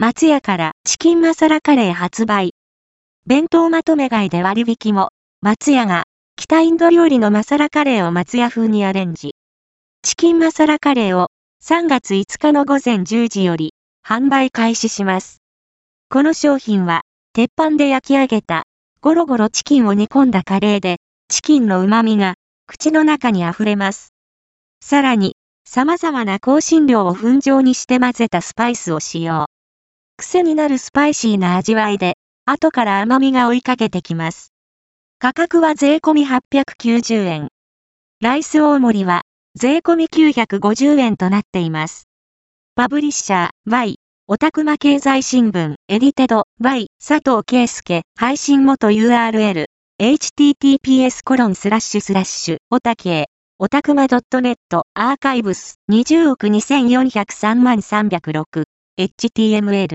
松屋からチキンマサラカレー発売。弁当まとめ買いで割引も、松屋が北インド料理のマサラカレーを松屋風にアレンジ。チキンマサラカレーを3月5日の午前10時より販売開始します。この商品は鉄板で焼き上げたゴロゴロチキンを煮込んだカレーでチキンの旨味が口の中に溢れます。さらに様々な香辛料を粉状にして混ぜたスパイスを使用。癖になるスパイシーな味わいで後から甘みが追いかけてきます。価格は税込み890円。ライス大盛りは税込み950円となっています。パブリッシャー Y オタクマ経済新聞エディテド Y 佐藤圭介配信元 URL https コロンスラッシュスラッシュオタケオタクマ .net アーカイブス20億2403万306 HTML